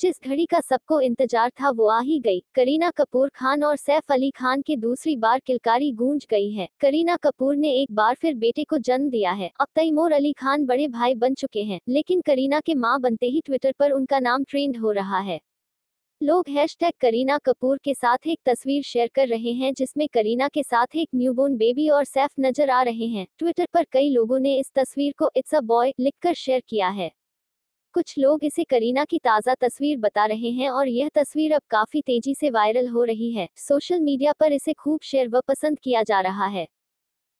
जिस घड़ी का सबको इंतज़ार था वो आ ही गई। करीना कपूर खान और सैफ अली खान की दूसरी बार किलकारी गूंज गई है। करीना कपूर ने एक बार फिर बेटे को जन्म दिया है। अब तैमूर अली खान बड़े भाई बन चुके हैं, लेकिन करीना के माँ बनते ही ट्विटर पर उनका नाम ट्रेंड हो रहा है। लोग हैशटैग करीना कपूर के साथ एक तस्वीर शेयर कर रहे हैं जिसमें करीना के साथ एक न्यूबोर्न बेबी और सैफ नज़र आ रहे हैं। ट्विटर पर कई लोगों ने इस तस्वीर को इट्स अ बॉय लिखकर शेयर किया है। कुछ लोग इसे करीना की ताज़ा तस्वीर बता रहे हैं और यह तस्वीर अब काफ़ी तेज़ी से वायरल हो रही है। सोशल मीडिया पर इसे खूब शेयर व पसंद किया जा रहा है।